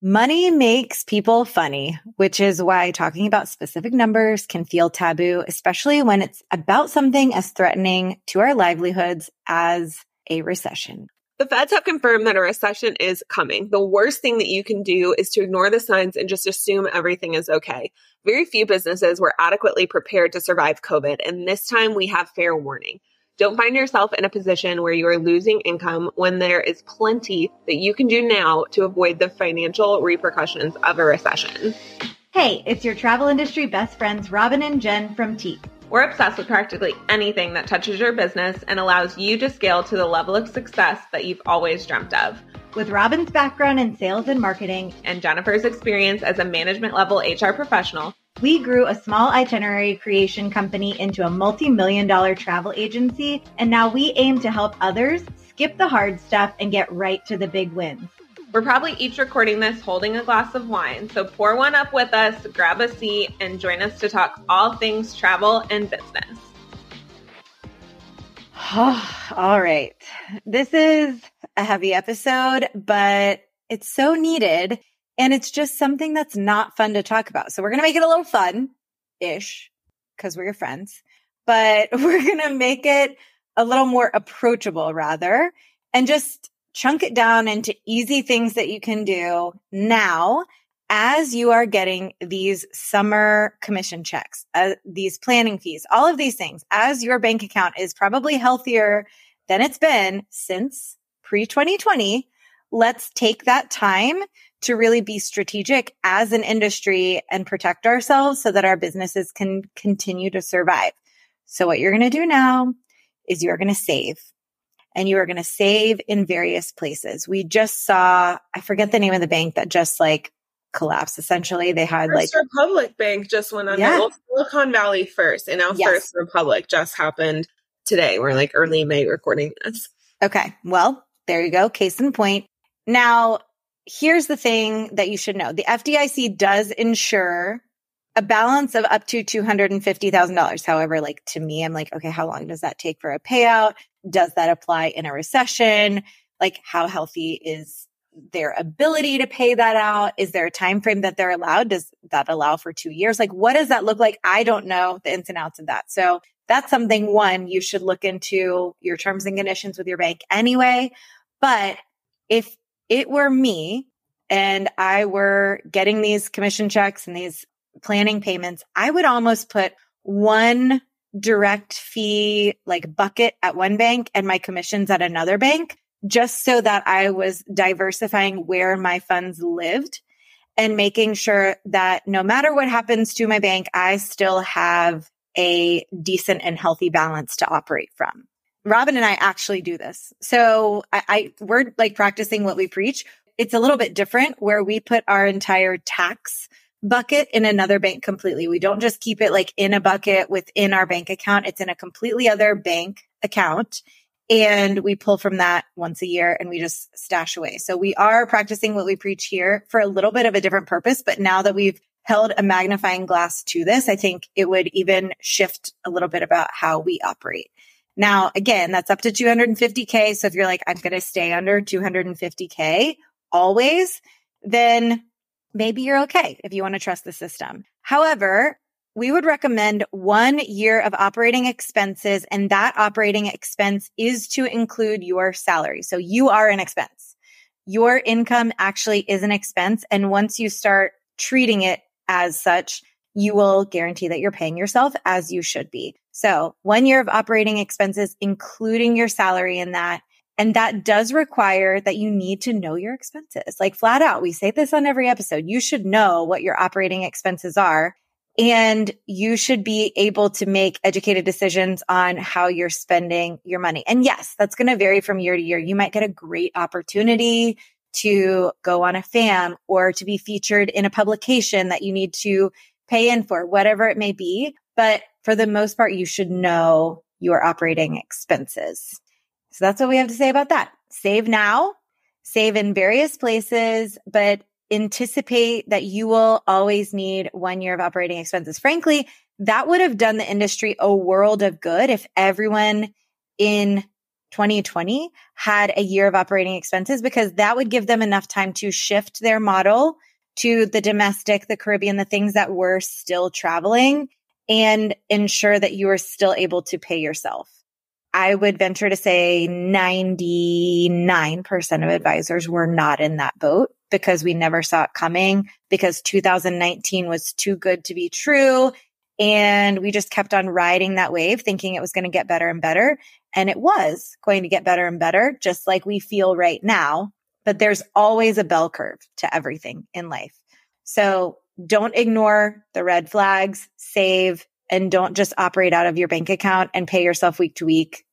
Money makes people funny, which is why talking about specific numbers can feel taboo, especially when it's about something as threatening to our livelihoods as a recession. The feds have confirmed that a recession is coming. The worst thing that you can do is to ignore the signs and just assume everything is okay. Very few businesses were adequately prepared to survive COVID, and this time we have fair warning. Don't find yourself in a position where you are losing income when there is plenty that you can do now to avoid the financial repercussions of a recession. Hey, it's your travel industry best friends, Robin and Jen from Tique. We're obsessed with practically anything that touches your business and allows you to scale to the level of success that you've always dreamt of. With Robin's background in sales and marketing and Jennifer's experience as a management level HR professional, we grew a small itinerary creation company into a multi million dollar travel agency, and now we aim to help others skip the hard stuff and get right to the big wins. We're probably each recording this holding a glass of wine, so pour one up with us, grab a seat, and join us to talk all things travel and business. all right. This is a heavy episode, but it's so needed. And it's just something that's not fun to talk about. So we're going to make it a little fun ish because we're your friends, but we're going to make it a little more approachable rather and just chunk it down into easy things that you can do now as you are getting these summer commission checks, uh, these planning fees, all of these things, as your bank account is probably healthier than it's been since pre 2020, let's take that time to really be strategic as an industry and protect ourselves so that our businesses can continue to survive. So what you're going to do now is you're going to save and you are going to save in various places. We just saw, I forget the name of the bank that just like collapsed. Essentially, they had First like Republic Bank just went under yeah. Silicon Valley first, and now yes. First Republic just happened today. We're like early May recording this. Okay, well there you go. Case in point. Now here's the thing that you should know. The FDIC does insure a balance of up to $250,000. However, like to me, I'm like, okay, how long does that take for a payout? Does that apply in a recession? Like how healthy is their ability to pay that out? Is there a time frame that they're allowed? Does that allow for two years? Like what does that look like? I don't know the ins and outs of that. So that's something one, you should look into your terms and conditions with your bank anyway. But if it were me and I were getting these commission checks and these planning payments, I would almost put one direct fee like bucket at one bank and my commissions at another bank just so that I was diversifying where my funds lived and making sure that no matter what happens to my bank, I still have a decent and healthy balance to operate from. Robin and I actually do this. So I, I we're like practicing what we preach. It's a little bit different where we put our entire tax bucket in another bank completely. We don't just keep it like in a bucket within our bank account. It's in a completely other bank account. And we pull from that once a year and we just stash away. So we are practicing what we preach here for a little bit of a different purpose. But now that we've held a magnifying glass to this, I think it would even shift a little bit about how we operate. Now, again, that's up to 250K. So if you're like, I'm going to stay under 250K always, then maybe you're okay if you want to trust the system. However, we would recommend one year of operating expenses and that operating expense is to include your salary. So you are an expense. Your income actually is an expense. And once you start treating it as such, you will guarantee that you're paying yourself as you should be. So one year of operating expenses, including your salary in that. And that does require that you need to know your expenses. Like flat out, we say this on every episode. You should know what your operating expenses are and you should be able to make educated decisions on how you're spending your money. And yes, that's going to vary from year to year. You might get a great opportunity to go on a FAM or to be featured in a publication that you need to pay in for, whatever it may be. But for the most part, you should know your operating expenses. So that's what we have to say about that. Save now, save in various places, but anticipate that you will always need one year of operating expenses. Frankly, that would have done the industry a world of good if everyone in 2020 had a year of operating expenses because that would give them enough time to shift their model to the domestic, the Caribbean, the things that were still traveling and ensure that you are still able to pay yourself. I would venture to say 99% of advisors were not in that boat because we never saw it coming because 2019 was too good to be true. And we just kept on riding that wave thinking it was going to get better and better. And it was going to get better and better, just like we feel right now. But there's always a bell curve to everything in life. So don't ignore the red flags, save, and don't just operate out of your bank account and pay yourself week to week.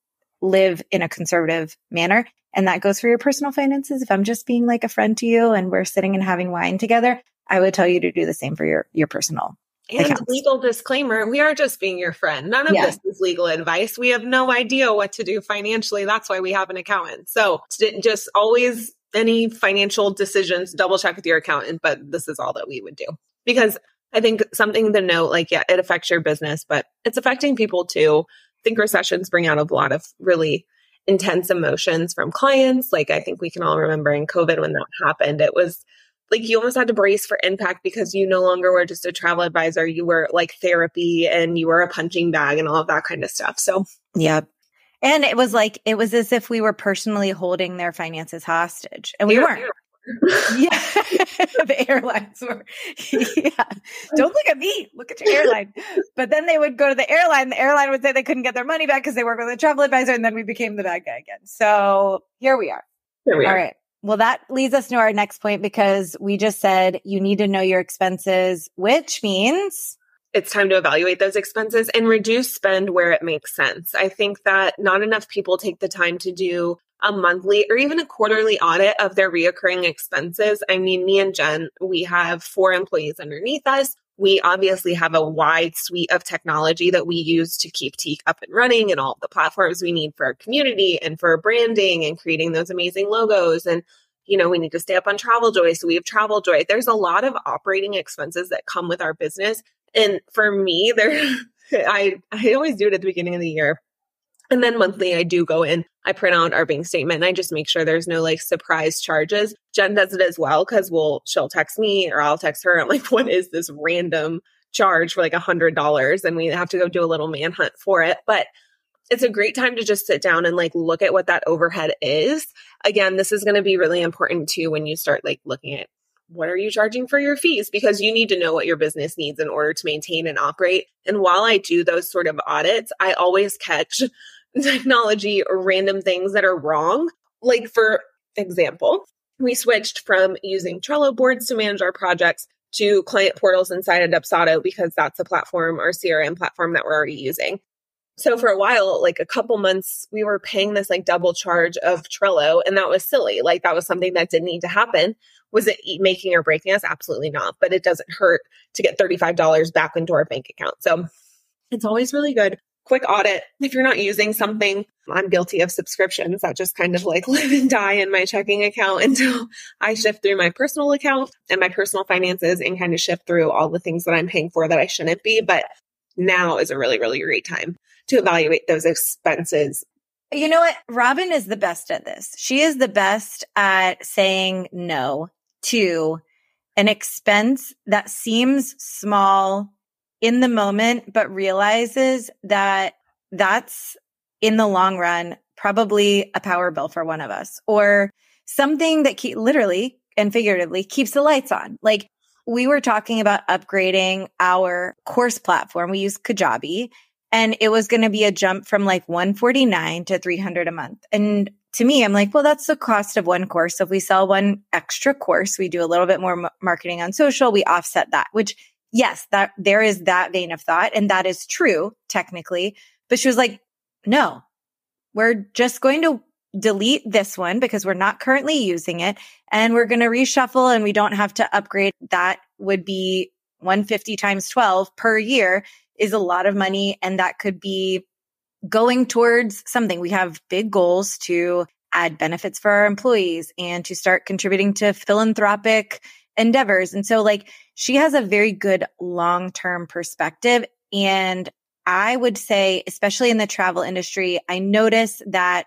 Live in a conservative manner. And that goes for your personal finances. If I'm just being like a friend to you and we're sitting and having wine together, I would tell you to do the same for your, your personal and accounts. legal disclaimer, we are just being your friend. None of yeah. this is legal advice. We have no idea what to do financially. That's why we have an accountant. So just always any financial decisions, double check with your accountant, but this is all that we would do. Because I think something to note, like, yeah, it affects your business, but it's affecting people too. I think recessions bring out a lot of really intense emotions from clients. Like, I think we can all remember in COVID when that happened, it was like you almost had to brace for impact because you no longer were just a travel advisor. You were like therapy and you were a punching bag and all of that kind of stuff. So, yeah. And it was like, it was as if we were personally holding their finances hostage and we weren't. Yeah. the airlines were, yeah. Don't look at me. Look at your airline. But then they would go to the airline. The airline would say they couldn't get their money back because they work with a travel advisor. And then we became the bad guy again. So here we are. Here we are. All right. Well, that leads us to our next point because we just said you need to know your expenses, which means it's time to evaluate those expenses and reduce spend where it makes sense. I think that not enough people take the time to do a monthly or even a quarterly audit of their reoccurring expenses. I mean, me and Jen, we have four employees underneath us. We obviously have a wide suite of technology that we use to keep Tique up and running and all the platforms we need for our community and for branding and creating those amazing logos. And, you know, we need to stay up on Travel Joy. So we have Travel Joy. There's a lot of operating expenses that come with our business. And for me, there, I, I always do it at the beginning of the year. And then monthly, I do go in, I print out our bank statement and I just make sure there's no like surprise charges. Jen does it as well because we'll, she'll text me or I'll text her. I'm like, what is this random charge for like a hundred dollars? And we have to go do a little manhunt for it. But it's a great time to just sit down and like look at what that overhead is. Again, this is going to be really important too when you start like looking at what are you charging for your fees? Because you need to know what your business needs in order to maintain and operate. And while I do those sort of audits, I always catch technology or random things that are wrong. Like, for example, we switched from using Trello boards to manage our projects to client portals inside of Dubsado because that's a platform our CRM platform that we're already using. So for a while, like a couple months, we were paying this like double charge of Trello, and that was silly. Like that was something that didn't need to happen. Was it making or breaking us? Absolutely not. But it doesn't hurt to get $35 back into our bank account. So it's always really good quick audit. If you're not using something, I'm guilty of subscriptions that just kind of like live and die in my checking account until I shift through my personal account and my personal finances and kind of shift through all the things that I'm paying for that I shouldn't be. But now is a really, really great time to evaluate those expenses. You know what? Robin is the best at this. She is the best at saying no to an expense that seems small in the moment, but realizes that that's in the long run, probably a power bill for one of us or something that keep, literally and figuratively keeps the lights on. Like we were talking about upgrading our course platform. We use Kajabi and it was going to be a jump from like 149 to 300 a month. And to me, I'm like, well, that's the cost of one course. So if we sell one extra course, we do a little bit more marketing on social, we offset that, which yes, that there is that vein of thought. And that is true technically. But she was like, no, we're just going to delete this one because we're not currently using it and we're going to reshuffle and we don't have to upgrade. That would be 150 times 12 per year is a lot of money. And that could be going towards something. We have big goals to add benefits for our employees and to start contributing to philanthropic endeavors. And so like she has a very good long term perspective. And I would say, especially in the travel industry, I notice that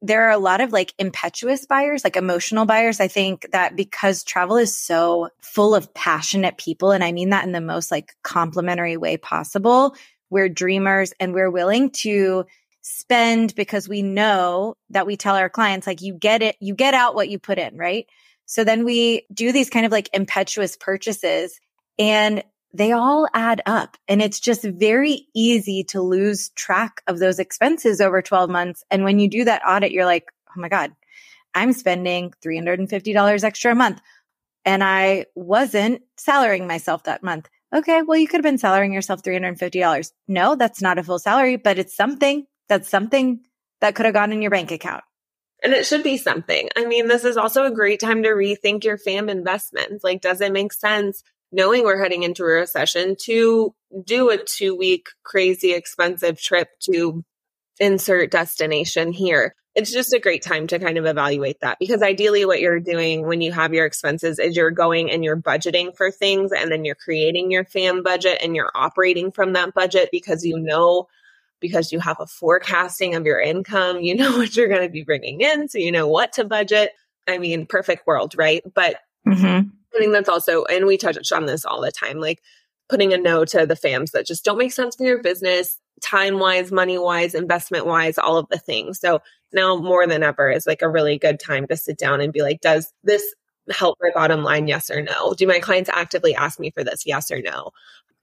there are a lot of like impetuous buyers, like emotional buyers. I think that because travel is so full of passionate people, and I mean that in the most like complimentary way possible, we're dreamers and we're willing to spend because we know that we tell our clients, like, you get it, you get out what you put in, right? So then we do these kind of like impetuous purchases and they all add up and it's just very easy to lose track of those expenses over 12 months. And when you do that audit, you're like, oh my God, I'm spending $350 extra a month and I wasn't salarying myself that month. Okay. Well, you could have been salarying yourself $350. No, that's not a full salary, but it's something that's something that could have gone in your bank account. And it should be something. I mean, this is also a great time to rethink your fam investments. Like, does it make sense knowing we're heading into a recession to do a two week crazy expensive trip to insert destination here. It's just a great time to kind of evaluate that because ideally what you're doing when you have your expenses is you're going and you're budgeting for things and then you're creating your fam budget and you're operating from that budget because you know because you have a forecasting of your income, you know what you're going to be bringing in so you know what to budget. I mean, perfect world, right? But mm-hmm. I think that's also, and we touch on this all the time, like putting a no to the FAMs that just don't make sense for your business, time wise, money wise, investment wise, all of the things. So now more than ever is like a really good time to sit down and be like, does this help my bottom line? Yes or no? Do my clients actively ask me for this? Yes or no?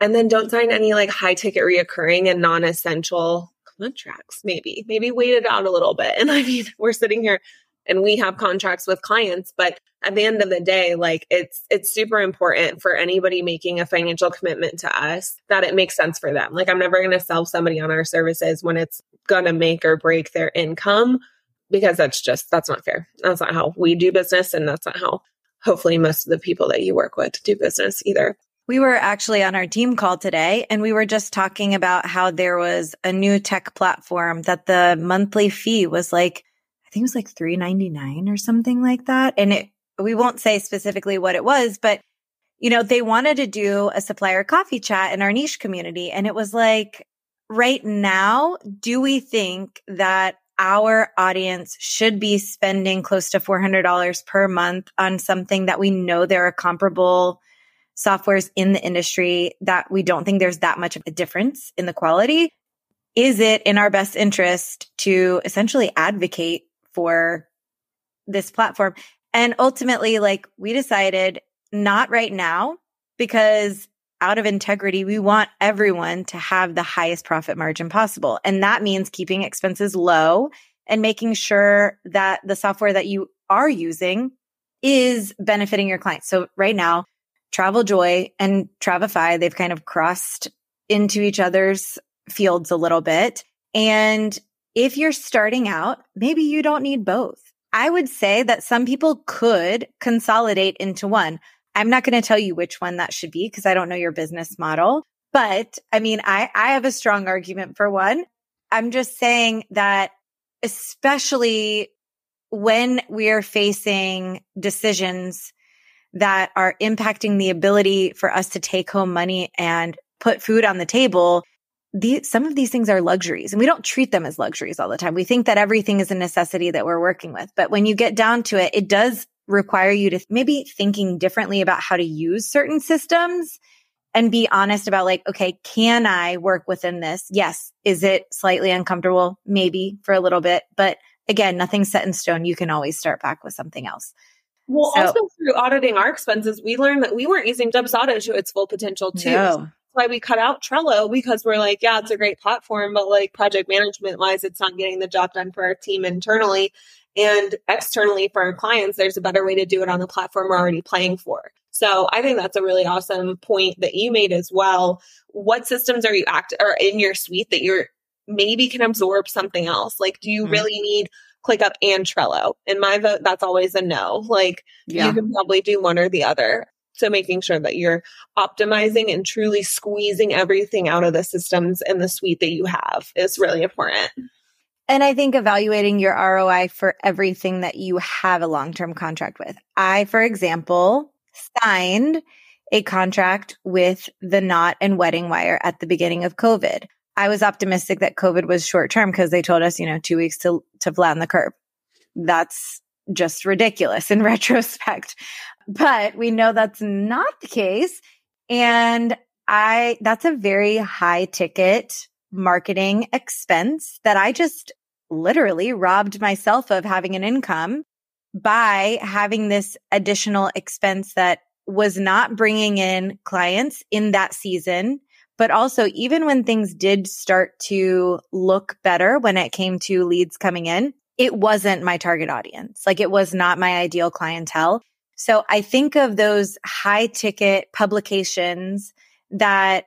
And then don't sign any like high ticket reoccurring and non essential contracts, maybe, maybe wait it out a little bit. And I mean, we're sitting here and we have contracts with clients but at the end of the day like it's it's super important for anybody making a financial commitment to us that it makes sense for them. Like i'm never going to sell somebody on our services when it's going to make or break their income because that's just that's not fair. That's not how we do business and that's not how hopefully most of the people that you work with do business either we were actually on our team call today and we were just talking about how there was a new tech platform that the monthly fee was like I think it was like 399 or something like that. And it, we won't say specifically what it was, but you know, they wanted to do a supplier coffee chat in our niche community. And it was like, right now, do we think that our audience should be spending close to $400 per month on something that we know there are comparable softwares in the industry that we don't think there's that much of a difference in the quality? Is it in our best interest to essentially advocate for this platform. And ultimately, like we decided not right now because out of integrity, we want everyone to have the highest profit margin possible. And that means keeping expenses low and making sure that the software that you are using is benefiting your clients. So right now, Travel Joy and Travefy, they've kind of crossed into each other's fields a little bit. And if you're starting out, maybe you don't need both. I would say that some people could consolidate into one. I'm not going to tell you which one that should be because I don't know your business model. But I mean, I, I have a strong argument for one. I'm just saying that especially when we are facing decisions that are impacting the ability for us to take home money and put food on the table, these, some of these things are luxuries and we don't treat them as luxuries all the time. We think that everything is a necessity that we're working with. But when you get down to it, it does require you to maybe thinking differently about how to use certain systems and be honest about like, okay, can I work within this? Yes. Is it slightly uncomfortable? Maybe for a little bit, but again, nothing's set in stone. You can always start back with something else. Well, so, also through auditing our expenses, we learned that we weren't using Dubsado to its full potential too. No why we cut out Trello because we're like, yeah, it's a great platform, but like project management wise, it's not getting the job done for our team internally. And externally for our clients, there's a better way to do it on the platform we're already playing for. So I think that's a really awesome point that you made as well. What systems are you act or in your suite that you're maybe can absorb something else? Like, do you mm-hmm. really need ClickUp and Trello? In my vote, that's always a no. Like, yeah. you can probably do one or the other. So making sure that you're optimizing and truly squeezing everything out of the systems and the suite that you have is really important. And I think evaluating your ROI for everything that you have a long term contract with. I, for example, signed a contract with the Knot and Wedding Wire at the beginning of COVID. I was optimistic that COVID was short term because they told us, you know, two weeks to, to flatten the curve. that's just ridiculous in retrospect. But we know that's not the case. And I, that's a very high ticket marketing expense that I just literally robbed myself of having an income by having this additional expense that was not bringing in clients in that season. But also, even when things did start to look better when it came to leads coming in, it wasn't my target audience. Like it was not my ideal clientele. So I think of those high ticket publications that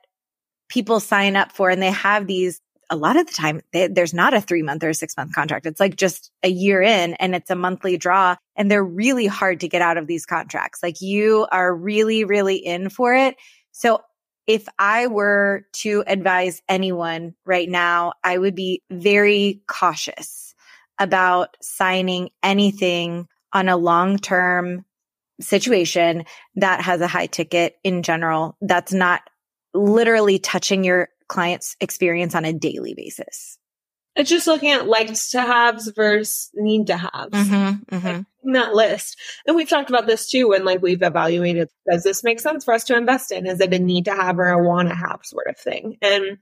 people sign up for and they have these a lot of the time they, there's not a three month or a six month contract. It's like just a year in and it's a monthly draw and they're really hard to get out of these contracts. Like you are really, really in for it. So if I were to advise anyone right now, I would be very cautious about signing anything on a long term situation that has a high ticket in general. That's not literally touching your client's experience on a daily basis. It's just looking at likes to haves versus need to haves. Mm-hmm, mm-hmm. That list. And we've talked about this too when like we've evaluated, does this make sense for us to invest in? Is it a need to have or a want to have sort of thing? And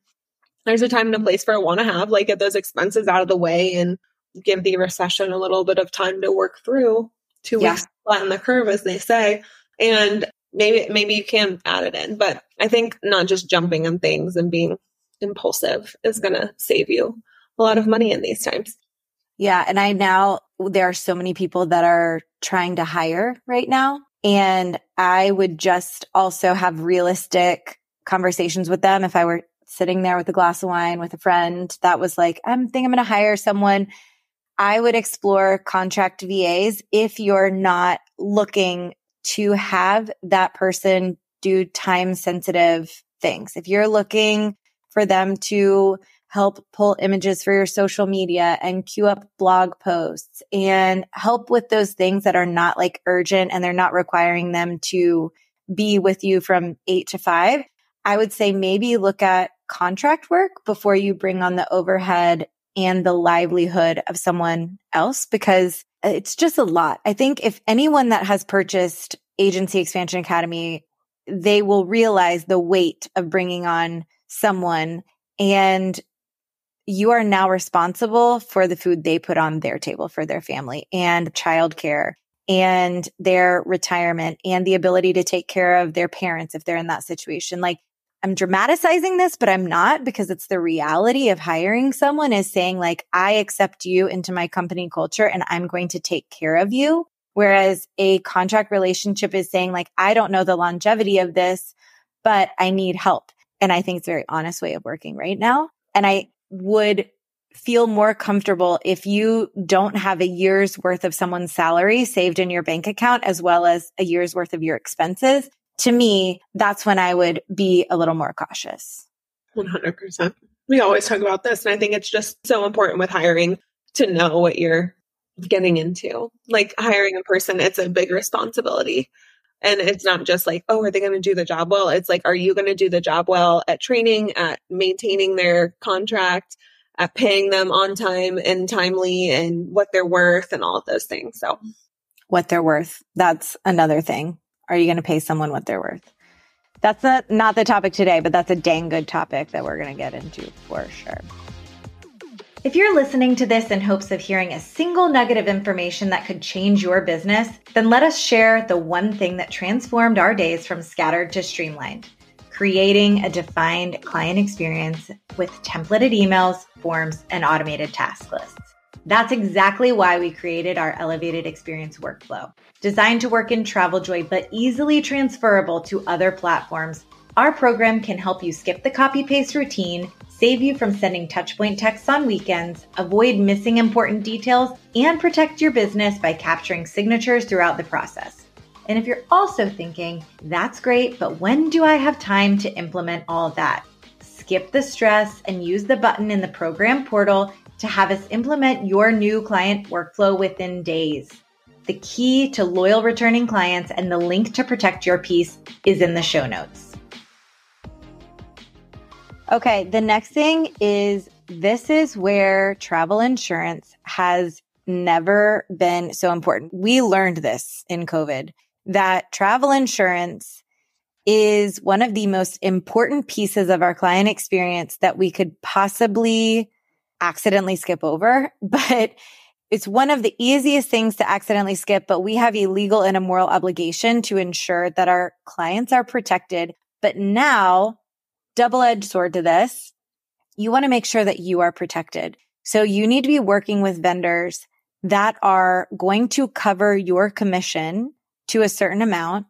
there's a time and a place for a want to have, like get those expenses out of the way and give the recession a little bit of time to work through. Two yeah. weeks flatten the curve, as they say. And maybe maybe you can add it in but i think not just jumping on things and being impulsive is going to save you a lot of money in these times yeah and i now there are so many people that are trying to hire right now and i would just also have realistic conversations with them if i were sitting there with a glass of wine with a friend that was like i'm think i'm going to hire someone I would explore contract VAs if you're not looking to have that person do time sensitive things. If you're looking for them to help pull images for your social media and queue up blog posts and help with those things that are not like urgent and they're not requiring them to be with you from eight to five, I would say maybe look at contract work before you bring on the overhead and the livelihood of someone else because it's just a lot. I think if anyone that has purchased Agency Expansion Academy, they will realize the weight of bringing on someone and you are now responsible for the food they put on their table for their family and childcare and their retirement and the ability to take care of their parents if they're in that situation. Like I'm dramatizing this, but I'm not because it's the reality of hiring someone is saying like, I accept you into my company culture and I'm going to take care of you. Whereas a contract relationship is saying like, I don't know the longevity of this, but I need help. And I think it's a very honest way of working right now. And I would feel more comfortable if you don't have a year's worth of someone's salary saved in your bank account as well as a year's worth of your expenses to me, that's when I would be a little more cautious. 100%. We always talk about this. And I think it's just so important with hiring to know what you're getting into. Like hiring a person, it's a big responsibility. And it's not just like, oh, are they going to do the job well? It's like, are you going to do the job well at training, at maintaining their contract, at paying them on time and timely and what they're worth and all of those things. So, what they're worth. That's another thing. Are you going to pay someone what they're worth? That's not, not the topic today, but that's a dang good topic that we're going to get into for sure. If you're listening to this in hopes of hearing a single nugget of information that could change your business, then let us share the one thing that transformed our days from scattered to streamlined creating a defined client experience with templated emails, forms, and automated task lists. That's exactly why we created our elevated experience workflow. Designed to work in TravelJoy, but easily transferable to other platforms, our program can help you skip the copy paste routine, save you from sending touchpoint texts on weekends, avoid missing important details, and protect your business by capturing signatures throughout the process. And if you're also thinking, that's great, but when do I have time to implement all that? Skip the stress and use the button in the program portal to have us implement your new client workflow within days. The key to loyal returning clients and the link to protect your piece is in the show notes. Okay, the next thing is this is where travel insurance has never been so important. We learned this in COVID that travel insurance is one of the most important pieces of our client experience that we could possibly accidentally skip over, but it's one of the easiest things to accidentally skip, but we have a legal and a moral obligation to ensure that our clients are protected. But now, double edged sword to this, you want to make sure that you are protected. So you need to be working with vendors that are going to cover your commission to a certain amount.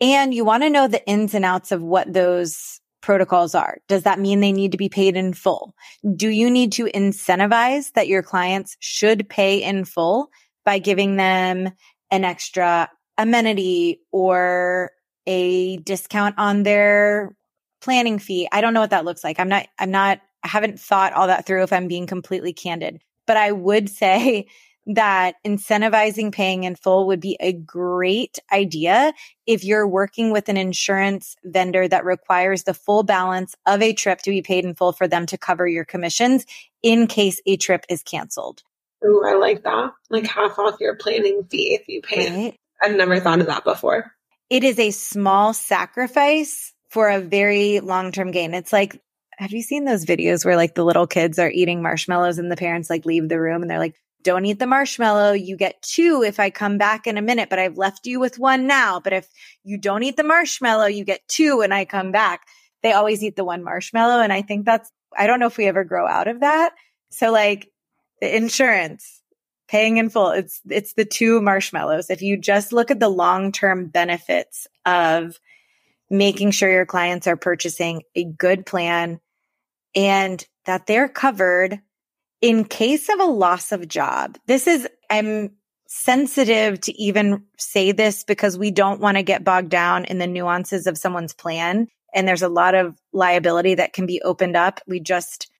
And you want to know the ins and outs of what those protocols are. Does that mean they need to be paid in full? Do you need to incentivize that your clients should pay in full by giving them an extra amenity or a discount on their planning fee? I don't know what that looks like. I'm not, I'm not, I haven't thought all that through if I'm being completely candid, but I would say that incentivizing paying in full would be a great idea if you're working with an insurance vendor that requires the full balance of a trip to be paid in full for them to cover your commissions in case a trip is canceled. Ooh, I like that. Like half off your planning fee if you pay. Right. I've never thought of that before. It is a small sacrifice for a very long term gain. It's like, have you seen those videos where like the little kids are eating marshmallows and the parents like leave the room and they're like, don't eat the marshmallow. You get two if I come back in a minute, but I've left you with one now. But if you don't eat the marshmallow, you get two when I come back. They always eat the one marshmallow. And I think that's, I don't know if we ever grow out of that. So like the insurance, paying in full, it's, it's the two marshmallows. If you just look at the long-term benefits of making sure your clients are purchasing a good plan and that they're covered in case of a loss of job, this is, I'm sensitive to even say this because we don't want to get bogged down in the nuances of someone's plan. And there's a lot of liability that can be opened up. We just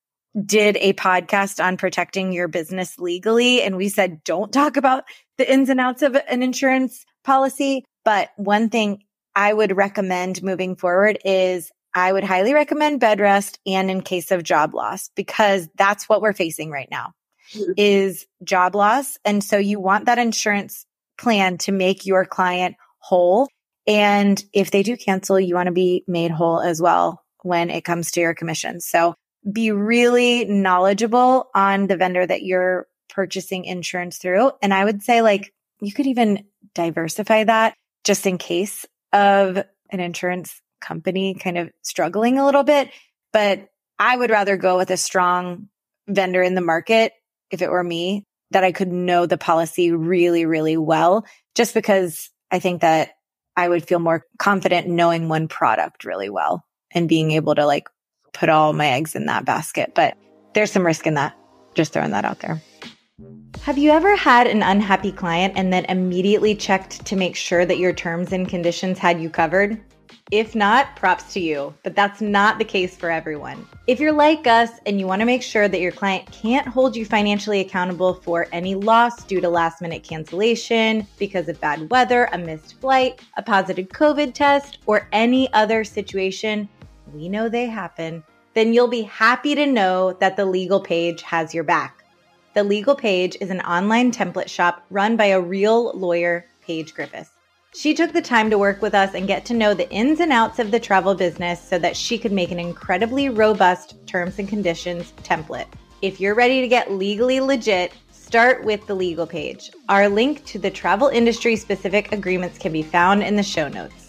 did a podcast on protecting your business legally. And we said, don't talk about the ins and outs of an insurance policy. But one thing I would recommend moving forward is I would highly recommend bed rest and in case of job loss because that's what we're facing right now mm-hmm. is job loss. And so you want that insurance plan to make your client whole. And if they do cancel, you want to be made whole as well when it comes to your commission. So be really knowledgeable on the vendor that you're purchasing insurance through. And I would say like you could even diversify that just in case of an insurance company kind of struggling a little bit. But I would rather go with a strong vendor in the market if it were me that I could know the policy really, really well, just because I think that I would feel more confident knowing one product really well and being able to like put all my eggs in that basket. But there's some risk in that. Just throwing that out there. Have you ever had an unhappy client and then immediately checked to make sure that your terms and conditions had you covered? If not, props to you, but that's not the case for everyone. If you're like us and you want to make sure that your client can't hold you financially accountable for any loss due to last minute cancellation because of bad weather, a missed flight, a positive COVID test, or any other situation, we know they happen, then you'll be happy to know that the Legal Paige has your back. The Legal Paige is an online template shop run by a real lawyer, Paige Griffiths. She took the time to work with us and get to know the ins and outs of the travel business so that she could make an incredibly robust terms and conditions template. If you're ready to get legally legit, start with the Legal Paige. Our link to the travel industry specific agreements can be found in the show notes.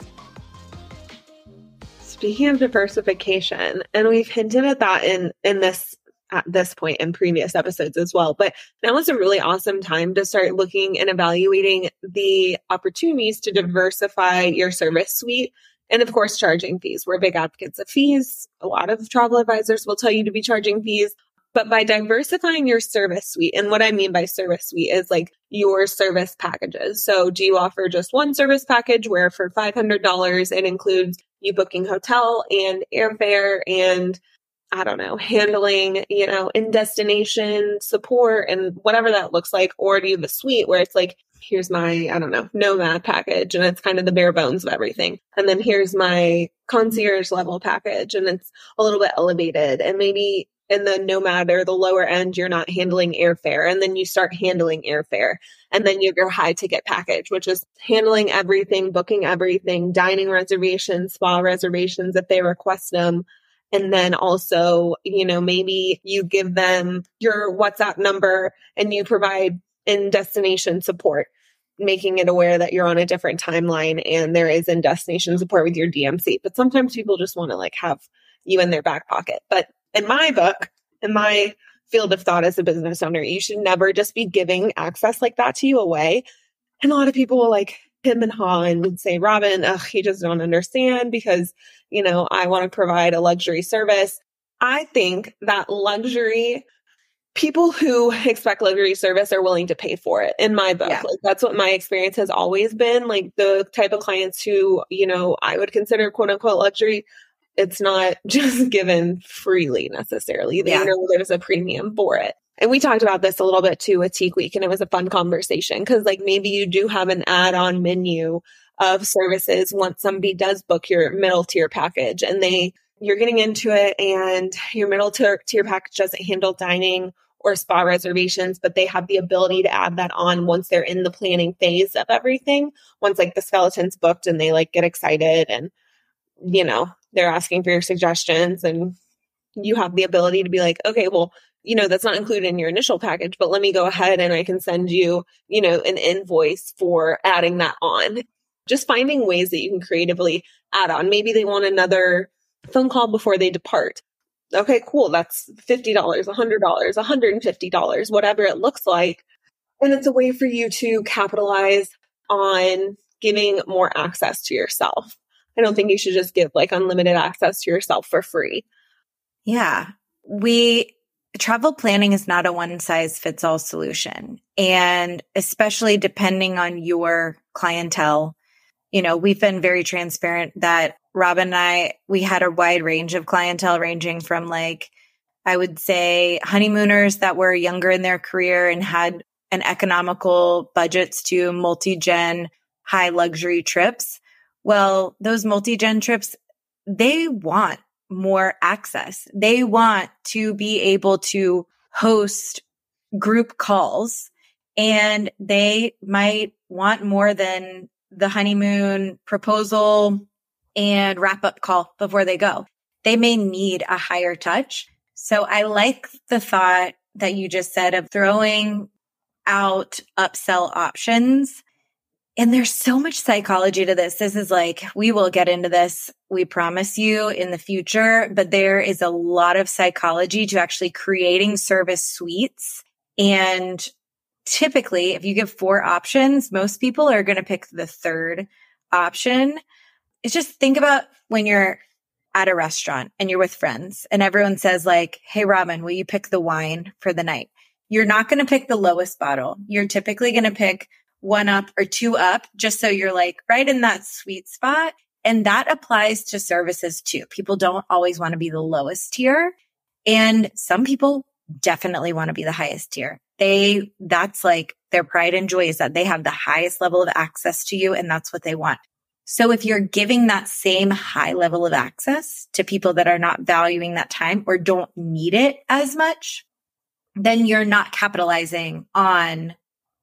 Speaking of diversification, and we've hinted at that in in this at this point in previous episodes as well. But now is a really awesome time to start looking and evaluating the opportunities to diversify your service suite. And of course, charging fees. We're big advocates of fees. A lot of travel advisors will tell you to be charging fees. But by diversifying your service suite, and what I mean by service suite is like your service packages. So do you offer just one service package where for $500 it includes you booking hotel and airfare and I don't know, handling, you know, in destination support and whatever that looks like, or do you have a suite where it's like, here's my, I don't know, nomad package and it's kind of the bare bones of everything. And then here's my concierge level package and it's a little bit elevated. And maybe in the nomad or the lower end, you're not handling airfare. And then you start handling airfare. And then you have your high ticket package, which is handling everything, booking everything, dining reservations, spa reservations if they request them. And then also, you know, maybe you give them your WhatsApp number and you provide in destination support, making it aware that you're on a different timeline and there is in destination support with your DMC. But sometimes people just want to like have you in their back pocket. But in my book, in my field of thought as a business owner, you should never just be giving access like that to you away. And a lot of people will like him and haw and would say, Robin, ugh, he just don't understand because, you know, I want to provide a luxury service. I think that luxury people who expect luxury service are willing to pay for it in my book. Yeah. Like that's what my experience has always been. Like the type of clients who, you know, I would consider quote unquote luxury it's not just given freely necessarily. They yeah. know there's a premium for it. And we talked about this a little bit too with Tique Week, and it was a fun conversation because, like, maybe you do have an add on menu of services once somebody does book your middle tier package and they you're getting into it and your middle tier, tier package doesn't handle dining or spa reservations, but they have the ability to add that on once they're in the planning phase of everything. Once like the skeleton's booked and they like get excited and, you know, they're asking for your suggestions and you have the ability to be like, okay, well, you know, that's not included in your initial package, but let me go ahead and I can send you, you know, an invoice for adding that on. Just finding ways that you can creatively add on. Maybe they want another phone call before they depart. Okay, cool. That's $50, $100, $150, whatever it looks like. And it's a way for you to capitalize on giving more access to yourself. I don't think you should just give like unlimited access to yourself for free. Yeah. We travel planning is not a one size fits all solution. And especially depending on your clientele, you know, we've been very transparent that Robin and I, we had a wide range of clientele ranging from like, I would say honeymooners that were younger in their career and had an economical budgets to multi-gen high luxury trips well, those multi-gen trips, they want more access. They want to be able to host group calls and they might want more than the honeymoon proposal and wrap up call before they go. They may need a higher touch. So I like the thought that you just said of throwing out upsell options and there's so much psychology to this. This is like, we will get into this. We promise you in the future, but there is a lot of psychology to actually creating service suites. And typically, if you give four options, most people are going to pick the third option. It's just think about when you're at a restaurant and you're with friends and everyone says like, Hey, Robin, will you pick the wine for the night? You're not going to pick the lowest bottle. You're typically going to pick one up or two up, just so you're like right in that sweet spot. And that applies to services too. People don't always want to be the lowest tier. And some people definitely want to be the highest tier. They, that's like their pride and joy is that they have the highest level of access to you and that's what they want. So if you're giving that same high level of access to people that are not valuing that time or don't need it as much, then you're not capitalizing on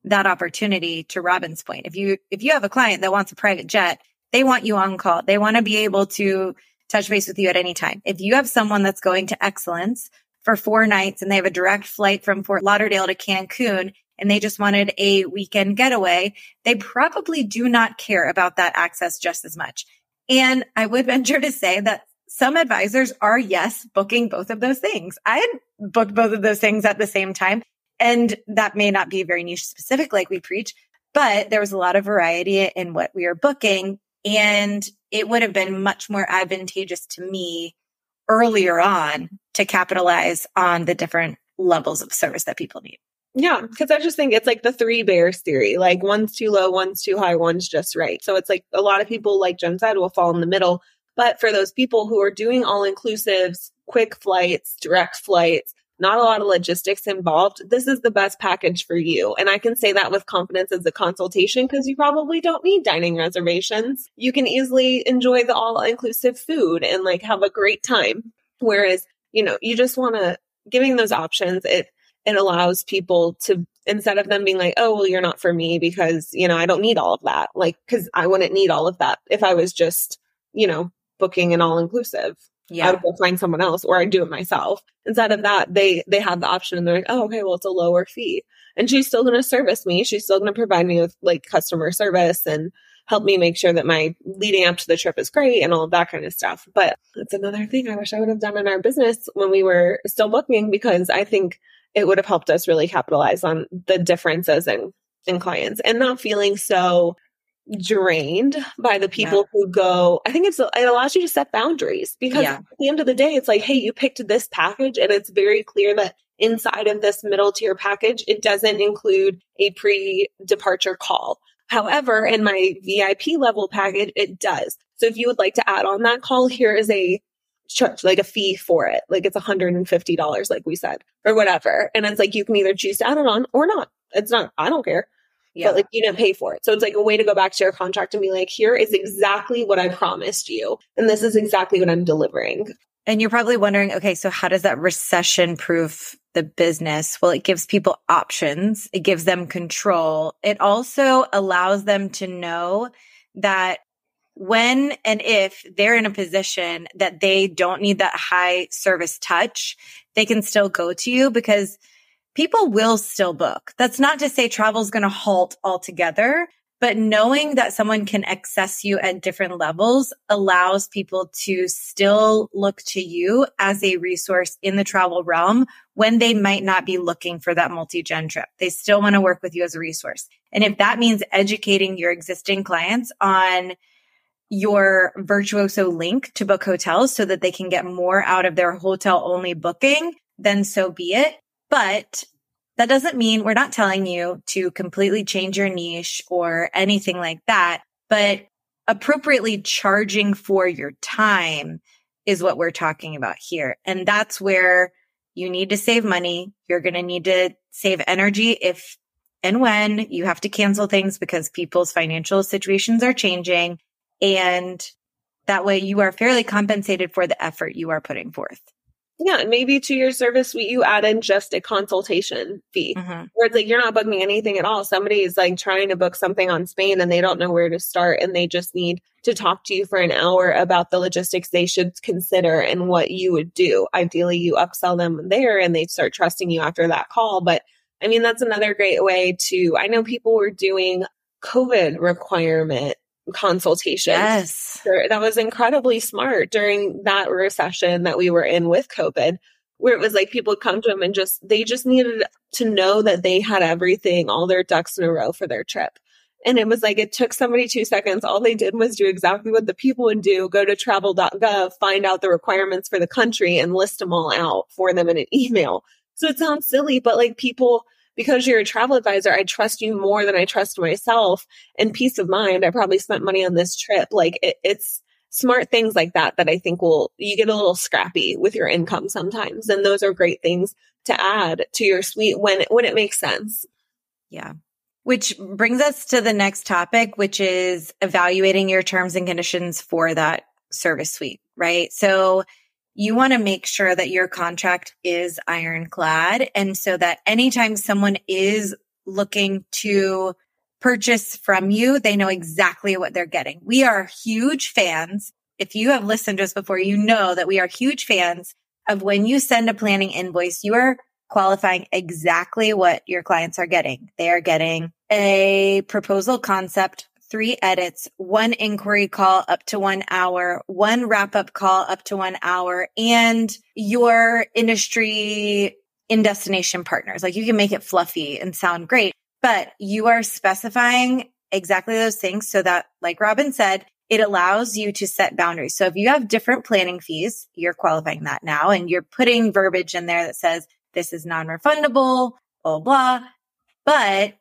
that opportunity to Robin's point. If you, if you have a client that wants a private jet, they want you on call. They want to be able to touch base with you at any time. If you have someone that's going to excellence for four nights and they have a direct flight from Fort Lauderdale to Cancun and they just wanted a weekend getaway, they probably do not care about that access just as much. And I would venture to say that some advisors are, yes, booking both of those things. I had booked both of those things at the same time and that may not be very niche specific like we preach, but there was a lot of variety in what we were booking. And it would have been much more advantageous to me earlier on to capitalize on the different levels of service that people need. Yeah, because I just think it's like the three bears theory. Like one's too low, one's too high, one's just right. So it's like a lot of people, like Jen said, will fall in the middle. But for those people who are doing all inclusives, quick flights, direct flights, not a lot of logistics involved. This is the best package for you. And I can say that with confidence as a consultation because you probably don't need dining reservations. You can easily enjoy the all inclusive food and like have a great time. Whereas, you know, you just want to giving those options, it, it allows people to, instead of them being like, oh, well, you're not for me because, you know, I don't need all of that. Like, cause I wouldn't need all of that if I was just, you know, booking an all inclusive. Yeah. I would go find someone else or I'd do it myself. Instead of that, they, they have the option and they're like, oh, okay, well, it's a lower fee and she's still going to service me. She's still going to provide me with like customer service and help me make sure that my leading up to the trip is great and all of that kind of stuff. But that's another thing I wish I would have done in our business when we were still booking because I think it would have helped us really capitalize on the differences in, in clients and not feeling so drained by the people yeah. who go. I think it's it allows you to set boundaries because yeah. at the end of the day, it's like, hey, you picked this package, and it's very clear that inside of this middle tier package, it doesn't include a pre departure call. However, in my VIP level package, it does. So if you would like to add on that call, here is a charge, like a fee for it. Like it's $150, like we said, or whatever. And it's like, you can either choose to add it on or not. It's not, I don't care. Yeah. But like you didn't pay for it. So it's like a way to go back to your contract and be like, here is exactly what I promised you. And this is exactly what I'm delivering. And you're probably wondering, okay, so how does that recession proof the business? Well, it gives people options. It gives them control. It also allows them to know that when and if they're in a position that they don't need that high service touch, they can still go to you because people will still book. That's not to say travel is going to halt altogether, but knowing that someone can access you at different levels allows people to still look to you as a resource in the travel realm when they might not be looking for that multi-gen trip. They still want to work with you as a resource. And if that means educating your existing clients on your virtuoso link to book hotels so that they can get more out of their hotel only booking, then so be it. But that doesn't mean we're not telling you to completely change your niche or anything like that, but appropriately charging for your time is what we're talking about here. And that's where you need to save money. You're going to need to save energy if and when you have to cancel things because people's financial situations are changing. And that way you are fairly compensated for the effort you are putting forth. Yeah, maybe to your service suite, you add in just a consultation fee mm-hmm. where it's like you're not booking anything at all. Somebody is like trying to book something on Spain and they don't know where to start and they just need to talk to you for an hour about the logistics they should consider and what you would do. Ideally, you upsell them there and they start trusting you after that call. But I mean, that's another great way to, I know people were doing COVID requirement consultation. Yes. That was incredibly smart during that recession that we were in with COVID, where it was like people would come to them and just, they just needed to know that they had everything, all their ducks in a row for their trip. And it was like, it took somebody two seconds. All they did was do exactly what the people would do. Go to travel.gov, find out the requirements for the country and list them all out for them in an email. So it sounds silly, but like people, because you're a travel advisor, I trust you more than I trust myself and peace of mind. I probably spent money on this trip. Like it, it's smart things like that that I think will, you get a little scrappy with your income sometimes. And those are great things to add to your suite when, when it makes sense. Yeah. Which brings us to the next topic, which is evaluating your terms and conditions for that service suite, right? So you want to make sure that your contract is ironclad. And so that anytime someone is looking to purchase from you, they know exactly what they're getting. We are huge fans. If you have listened to us before, you know that we are huge fans of when you send a planning invoice, you are qualifying exactly what your clients are getting. They are getting a proposal concept three edits, one inquiry call up to one hour, one wrap up call up to one hour, and your industry in destination partners. Like you can make it fluffy and sound great, but you are specifying exactly those things so that, like Robin said, it allows you to set boundaries. So if you have different planning fees, you're qualifying that now and you're putting verbiage in there that says this is non-refundable, blah, blah. But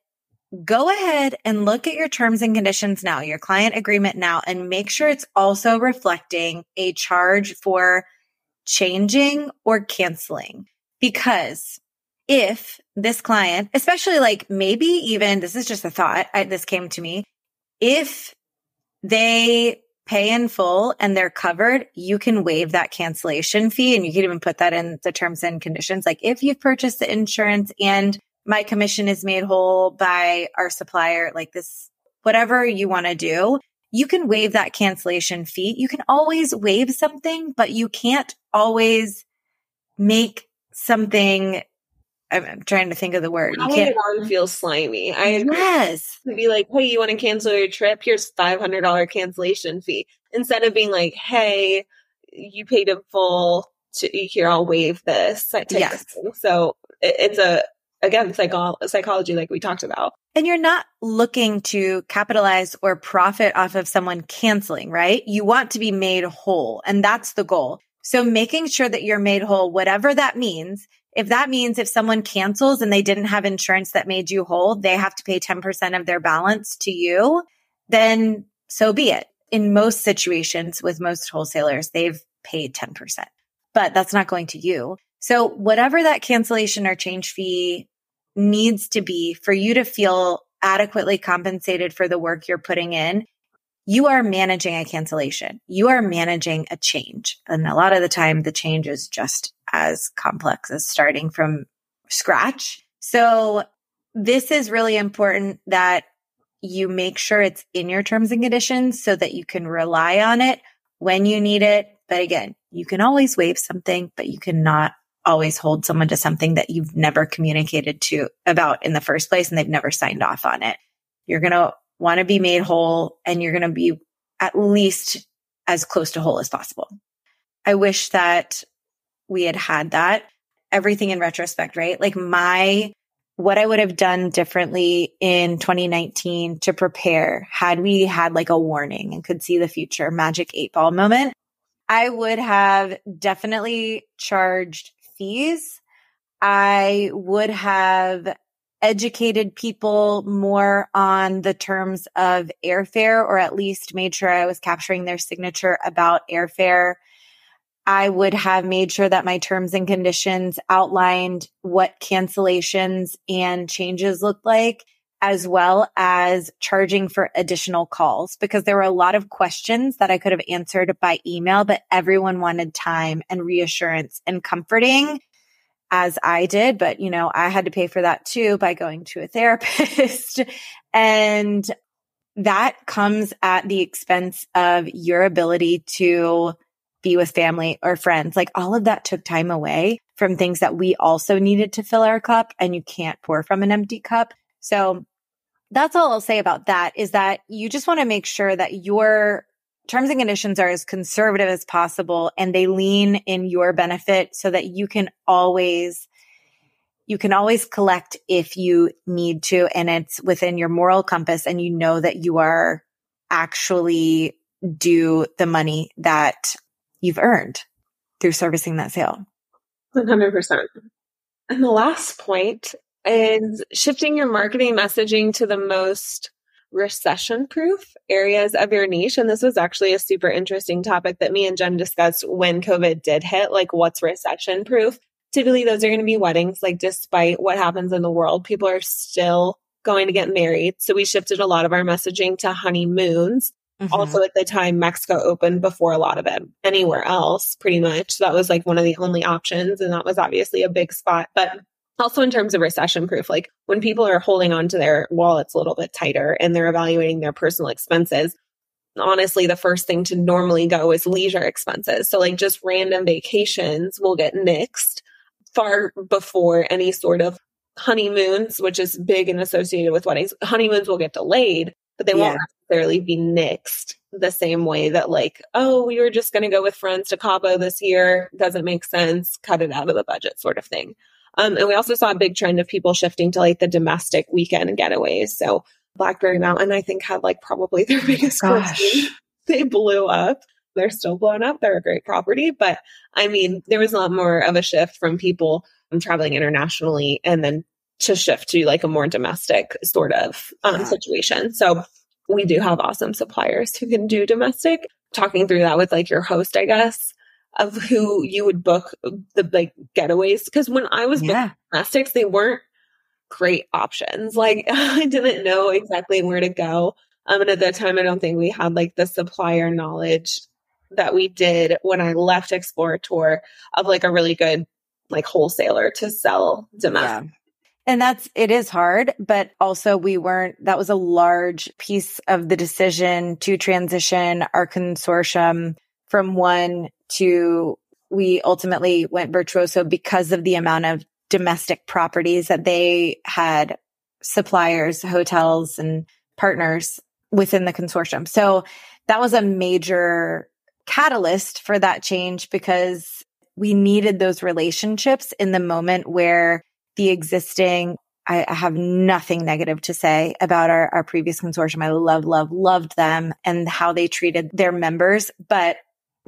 go ahead and look at your terms and conditions now, your client agreement now, and make sure it's also reflecting a charge for changing or canceling. Because if this client, especially like maybe even this is just a thought, I, this came to me, if they pay in full and they're covered, you can waive that cancellation fee and you can even put that in the terms and conditions. Like if you've purchased the insurance and my commission is made whole by our supplier, like this, whatever you want to do, you can waive that cancellation fee. You can always waive something, but you can't always make something I'm trying to think of the word. You can't on feels slimy. I yes. Be like, hey, you want to cancel your trip? Here's five hundred dollar cancellation fee. Instead of being like, hey, you paid in full. To, here, I'll waive this. Yes. So it, it's a again psycho- psychology, like we talked about. And you're not looking to capitalize or profit off of someone canceling, right? You want to be made whole, and that's the goal. So making sure that you're made whole, whatever that means, if that means if someone cancels and they didn't have insurance that made you whole, they have to pay 10% of their balance to you, then so be it. In most situations with most wholesalers, they've paid 10%, but that's not going to you. So whatever that cancellation or change fee needs to be for you to feel adequately compensated for the work you're putting in, you are managing a cancellation. You are managing a change. And a lot of the time the change is just as complex as starting from scratch. So this is really important that you make sure it's in your terms and conditions so that you can rely on it when you need it. But again, you can always waive something, but you cannot always hold someone to something that you've never communicated to about in the first place and they've never signed off on it. You're going to want to be made whole and you're going to be at least as close to whole as possible. I wish that we had had that. Everything in retrospect, right? Like my, what I would have done differently in 2019 to prepare had we had like a warning and could see the future magic eight ball moment. I would have definitely charged fees. I would have educated people more on the terms of airfare or at least made sure I was capturing their signature about airfare I would have made sure that my terms and conditions outlined what cancellations and changes look like, as well as charging for additional calls because there were a lot of questions that I could have answered by email, but everyone wanted time and reassurance and comforting as I did. But, you know, I had to pay for that too by going to a therapist. and that comes at the expense of your ability to be with family or friends. Like all of that took time away from things that we also needed to fill our cup and you can't pour from an empty cup. So that's all I'll say about that is that you just want to make sure that your terms and conditions are as conservative as possible and they lean in your benefit so that you can always you can always collect if you need to and it's within your moral compass and you know that you are actually due the money that you've earned through servicing that sale. 100%. And the last point is shifting your marketing messaging to the most recession proof areas of your niche. And this was actually a super interesting topic that me and Jen discussed when COVID did hit, like what's recession proof. Typically, those are going to be weddings. Like, despite what happens in the world, people are still going to get married. So, we shifted a lot of our messaging to honeymoons Mm-hmm. Also, at the time, Mexico opened before a lot of it anywhere else, pretty much. That was like one of the only options. And that was obviously a big spot. But also, in terms of recession proof, like when people are holding on to their wallets a little bit tighter and they're evaluating their personal expenses, honestly, the first thing to normally go is leisure expenses. So, like, just random vacations will get nixed far before any sort of honeymoons, which is big and associated with weddings. Honeymoons will get delayed, but they won't necessarily be nixed the same way that like, oh, we were just going to go with friends to Cabo this year. Doesn't make sense. Cut it out of the budget sort of thing. Um, and we also saw a big trend of people shifting to like the domestic weekend getaways. So Blackberry Mountain, I think, had like probably their biggest Gosh. They blew up. They're still blown up. They're a great property. But I mean, there was a lot more of a shift from people traveling internationally and then to shift to like a more domestic sort of um, yeah. situation. So we do have awesome suppliers who can do domestic. Talking through that with like your host, I guess, of who you would book the like getaways. Because when I was yeah. domestics, they weren't great options. Like I didn't know exactly where to go. Um, and at that time, I don't think we had like the supplier knowledge that we did when I left Explorateur of like a really good like wholesaler to sell domestic. Yeah. And that's, it is hard, but also we weren't, that was a large piece of the decision to transition our consortium from one to we ultimately went virtuoso because of the amount of domestic properties that they had suppliers, hotels and partners within the consortium. So that was a major catalyst for that change because we needed those relationships in the moment where the existing I, I have nothing negative to say about our, our previous consortium. I love, love, loved them and how they treated their members, but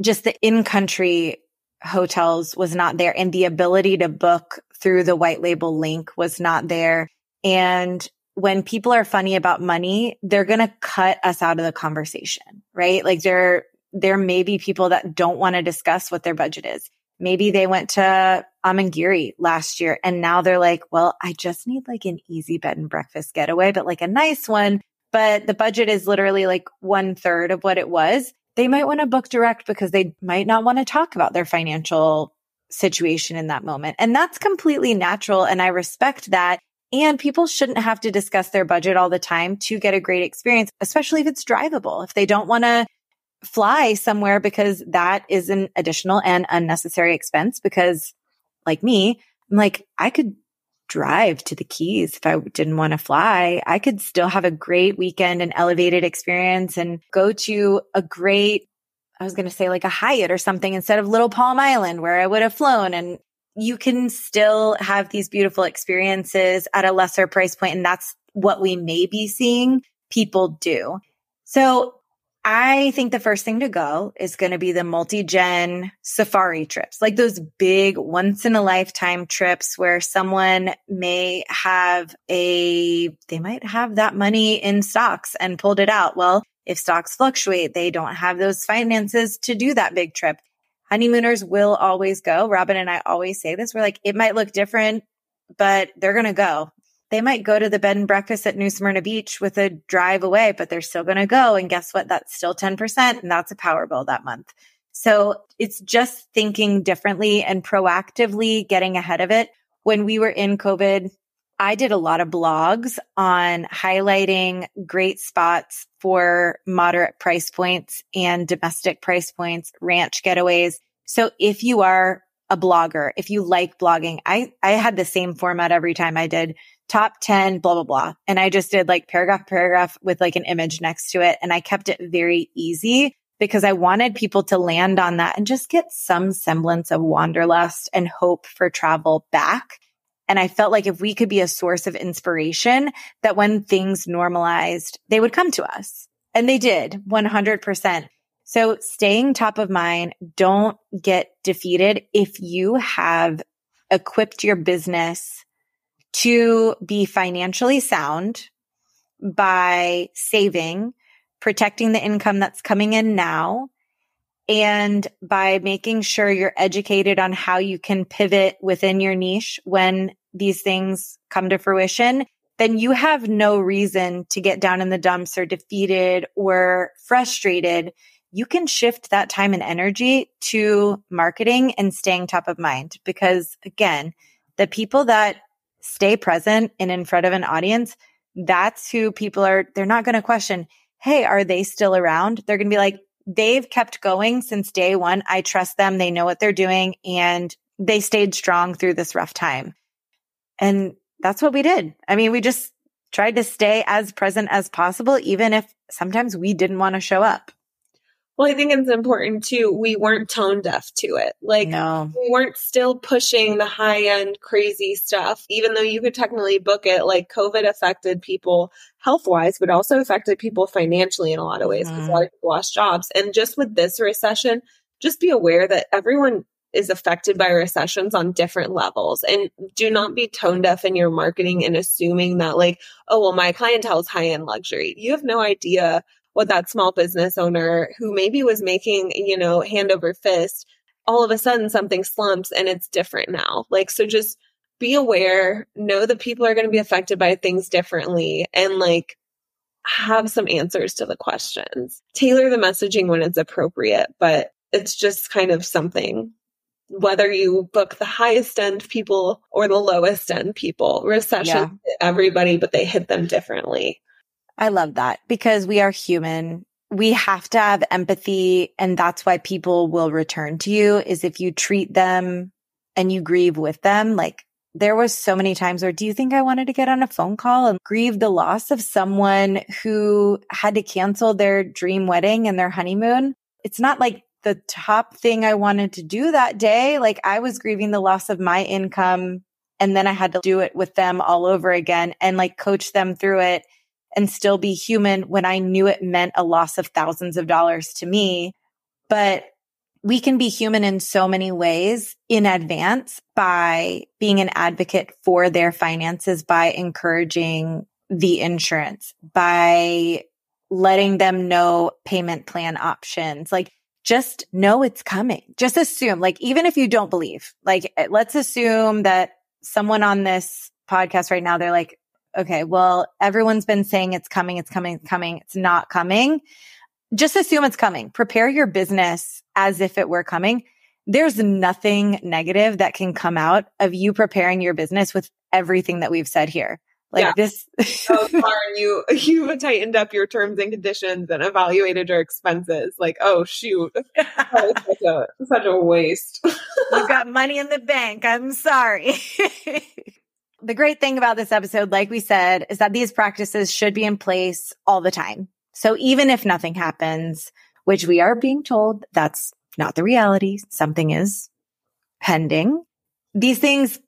just the in country hotels was not there and the ability to book through the white label link was not there. And when people are funny about money, they're going to cut us out of the conversation, right? Like there, there may be people that don't want to discuss what their budget is. Maybe they went to Amangiri last year and now they're like, well, I just need like an easy bed and breakfast getaway, but like a nice one. But the budget is literally like one third of what it was. They might want to book direct because they might not want to talk about their financial situation in that moment. And that's completely natural. And I respect that. And people shouldn't have to discuss their budget all the time to get a great experience, especially if it's drivable. If they don't want to fly somewhere because that is an additional and unnecessary expense because like me, I'm like, I could drive to the Keys if I didn't want to fly. I could still have a great weekend and elevated experience and go to a great, I was going to say like a Hyatt or something instead of Little Palm Island where I would have flown. And you can still have these beautiful experiences at a lesser price point, And that's what we may be seeing people do. So I think the first thing to go is going to be the multi-gen safari trips, like those big once in a lifetime trips where someone may have a, they might have that money in stocks and pulled it out. Well, if stocks fluctuate, they don't have those finances to do that big trip. Honeymooners will always go. Robin and I always say this. We're like, it might look different, but they're going to go they might go to the bed and breakfast at New Smyrna Beach with a drive away, but they're still going to go. And guess what? That's still 10% and that's a power bill that month. So it's just thinking differently and proactively getting ahead of it. When we were in COVID, I did a lot of blogs on highlighting great spots for moderate price points and domestic price points, ranch getaways. So if you are a blogger, if you like blogging, I, I had the same format every time I did top 10, blah, blah, blah. And I just did like paragraph, paragraph with like an image next to it. And I kept it very easy because I wanted people to land on that and just get some semblance of wanderlust and hope for travel back. And I felt like if we could be a source of inspiration, that when things normalized, they would come to us. And they did 100%. So staying top of mind, don't get defeated. If you have equipped your business to be financially sound by saving, protecting the income that's coming in now, and by making sure you're educated on how you can pivot within your niche when these things come to fruition, then you have no reason to get down in the dumps or defeated or frustrated. You can shift that time and energy to marketing and staying top of mind because again, the people that stay present and in front of an audience, that's who people are, they're not going to question, Hey, are they still around? They're going to be like, they've kept going since day one. I trust them. They know what they're doing and they stayed strong through this rough time. And that's what we did. I mean, we just tried to stay as present as possible, even if sometimes we didn't want to show up. Well, I think it's important too. We weren't tone deaf to it. Like, no. we weren't still pushing the high end crazy stuff, even though you could technically book it. Like, COVID affected people health wise, but also affected people financially in a lot of ways because mm. a lot of people lost jobs. And just with this recession, just be aware that everyone is affected by recessions on different levels and do not be tone deaf in your marketing and assuming that like, oh, well, my clientele is high end luxury. You have no idea what that small business owner who maybe was making, you know, hand over fist, all of a sudden something slumps and it's different now. Like, so just be aware, know that people are going to be affected by things differently and like have some answers to the questions. Tailor the messaging when it's appropriate, but it's just kind of something whether you book the highest end people or the lowest end people. Recession yeah. everybody, but they hit them differently. I love that because we are human. We have to have empathy. And that's why people will return to you is if you treat them and you grieve with them. Like there was so many times where do you think I wanted to get on a phone call and grieve the loss of someone who had to cancel their dream wedding and their honeymoon? It's not like the top thing I wanted to do that day. Like I was grieving the loss of my income and then I had to do it with them all over again and like coach them through it and still be human when I knew it meant a loss of thousands of dollars to me. But we can be human in so many ways in advance by being an advocate for their finances, by encouraging the insurance, by letting them know payment plan options. Like just know it's coming. Just assume, like, even if you don't believe, like, let's assume that someone on this podcast right now, they're like, okay, well, everyone's been saying it's coming, it's coming, it's coming. It's not coming. Just assume it's coming. Prepare your business as if it were coming. There's nothing negative that can come out of you preparing your business with everything that we've said here. Like yeah. this. so far, you you tightened up your terms and conditions and evaluated your expenses. Like, oh shoot, such a such a waste. You've got money in the bank. I'm sorry. the great thing about this episode, like we said, is that these practices should be in place all the time. So even if nothing happens, which we are being told that's not the reality, something is pending. These things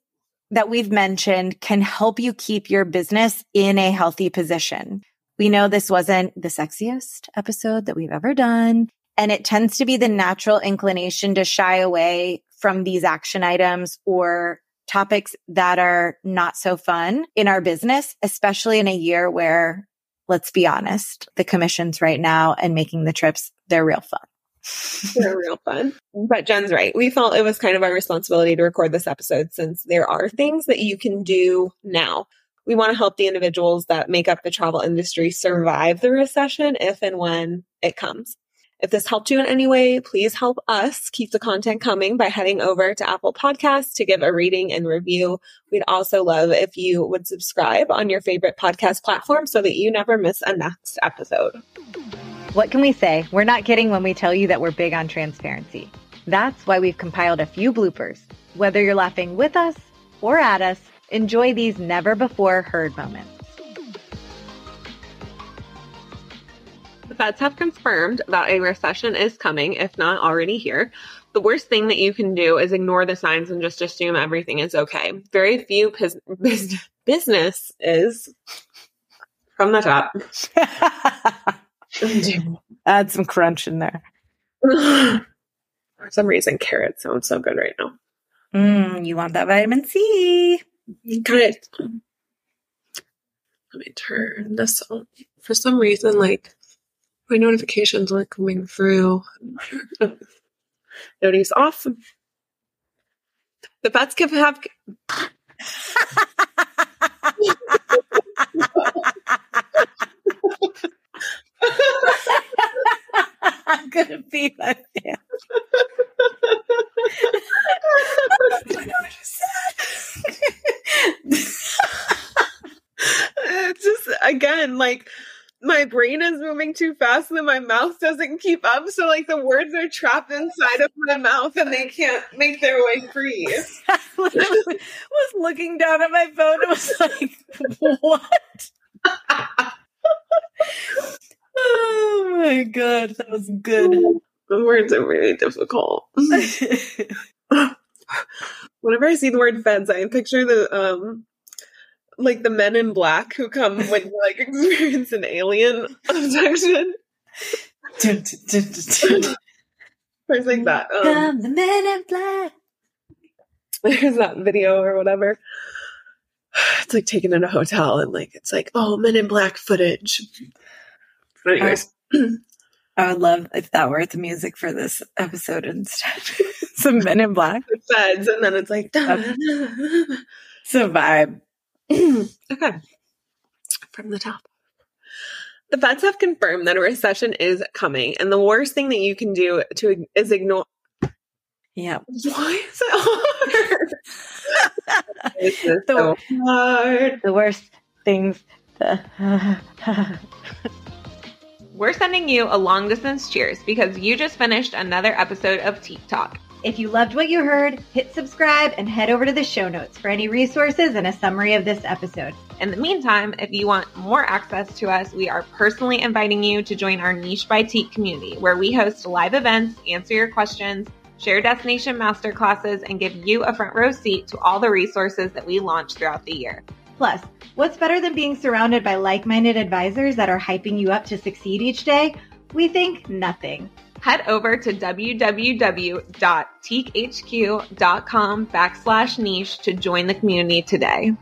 that we've mentioned can help you keep your business in a healthy position. We know this wasn't the sexiest episode that we've ever done. And it tends to be the natural inclination to shy away from these action items or topics that are not so fun in our business, especially in a year where, let's be honest, the commissions right now and making the trips, they're real fun. They're real fun. But Jen's right. We felt it was kind of our responsibility to record this episode since there are things that you can do now. We want to help the individuals that make up the travel industry survive the recession if and when it comes. If this helped you in any way, please help us keep the content coming by heading over to Apple Podcasts to give a rating and review. We'd also love if you would subscribe on your favorite podcast platform so that you never miss a next episode. What can we say? We're not kidding when we tell you that we're big on transparency. That's why we've compiled a few bloopers. Whether you're laughing with us or at us, enjoy these never before heard moments. The feds have confirmed that a recession is coming, if not already here. The worst thing that you can do is ignore the signs and just assume everything is okay. Very few pis- business is from the top. Add some crunch in there. For some reason, carrot sounds so good right now. Mm, you want that vitamin C? Kind of. Let me turn this on. For some reason, like my notifications aren't coming through. Notice off. The bats can have. I'm gonna be my fan. just again, like my brain is moving too fast and my mouth doesn't keep up. So like the words are trapped inside of my mouth and they can't make their way free. I was looking down at my phone and was like, what? oh my god, that was good. The words are really difficult. Whenever I see the word feds, I picture the um like the men in black who come when you like experience an alien abduction. It's like that. Um, the men in black. There's that video or whatever. It's like taken in a hotel and like it's like, oh, men in black footage. But anyways. I would love if that were the music for this episode instead. Some Men in Black. It feds, and then it's like it's a vibe. okay. From the top. The Feds have confirmed that a recession is coming, and the worst thing that you can do to is ignore. Yeah. Why is it hard? this is The- so hard. The worst things. We're sending you a long distance cheers because you just finished another episode of Tique Talk. If you loved what you heard, hit subscribe and head over to the show notes for any resources and a summary of this episode. In the meantime, if you want more access to us, we are personally inviting you to join our Niche by Tique community, where we host live events, answer your questions, share destination masterclasses, and give you a front row seat to all the resources that we launch throughout the year. Plus, what's better than being surrounded by like minded advisors that are hyping you up to succeed each day? We think nothing. Head over to www.tiquehq.com backslash niche to join the community today.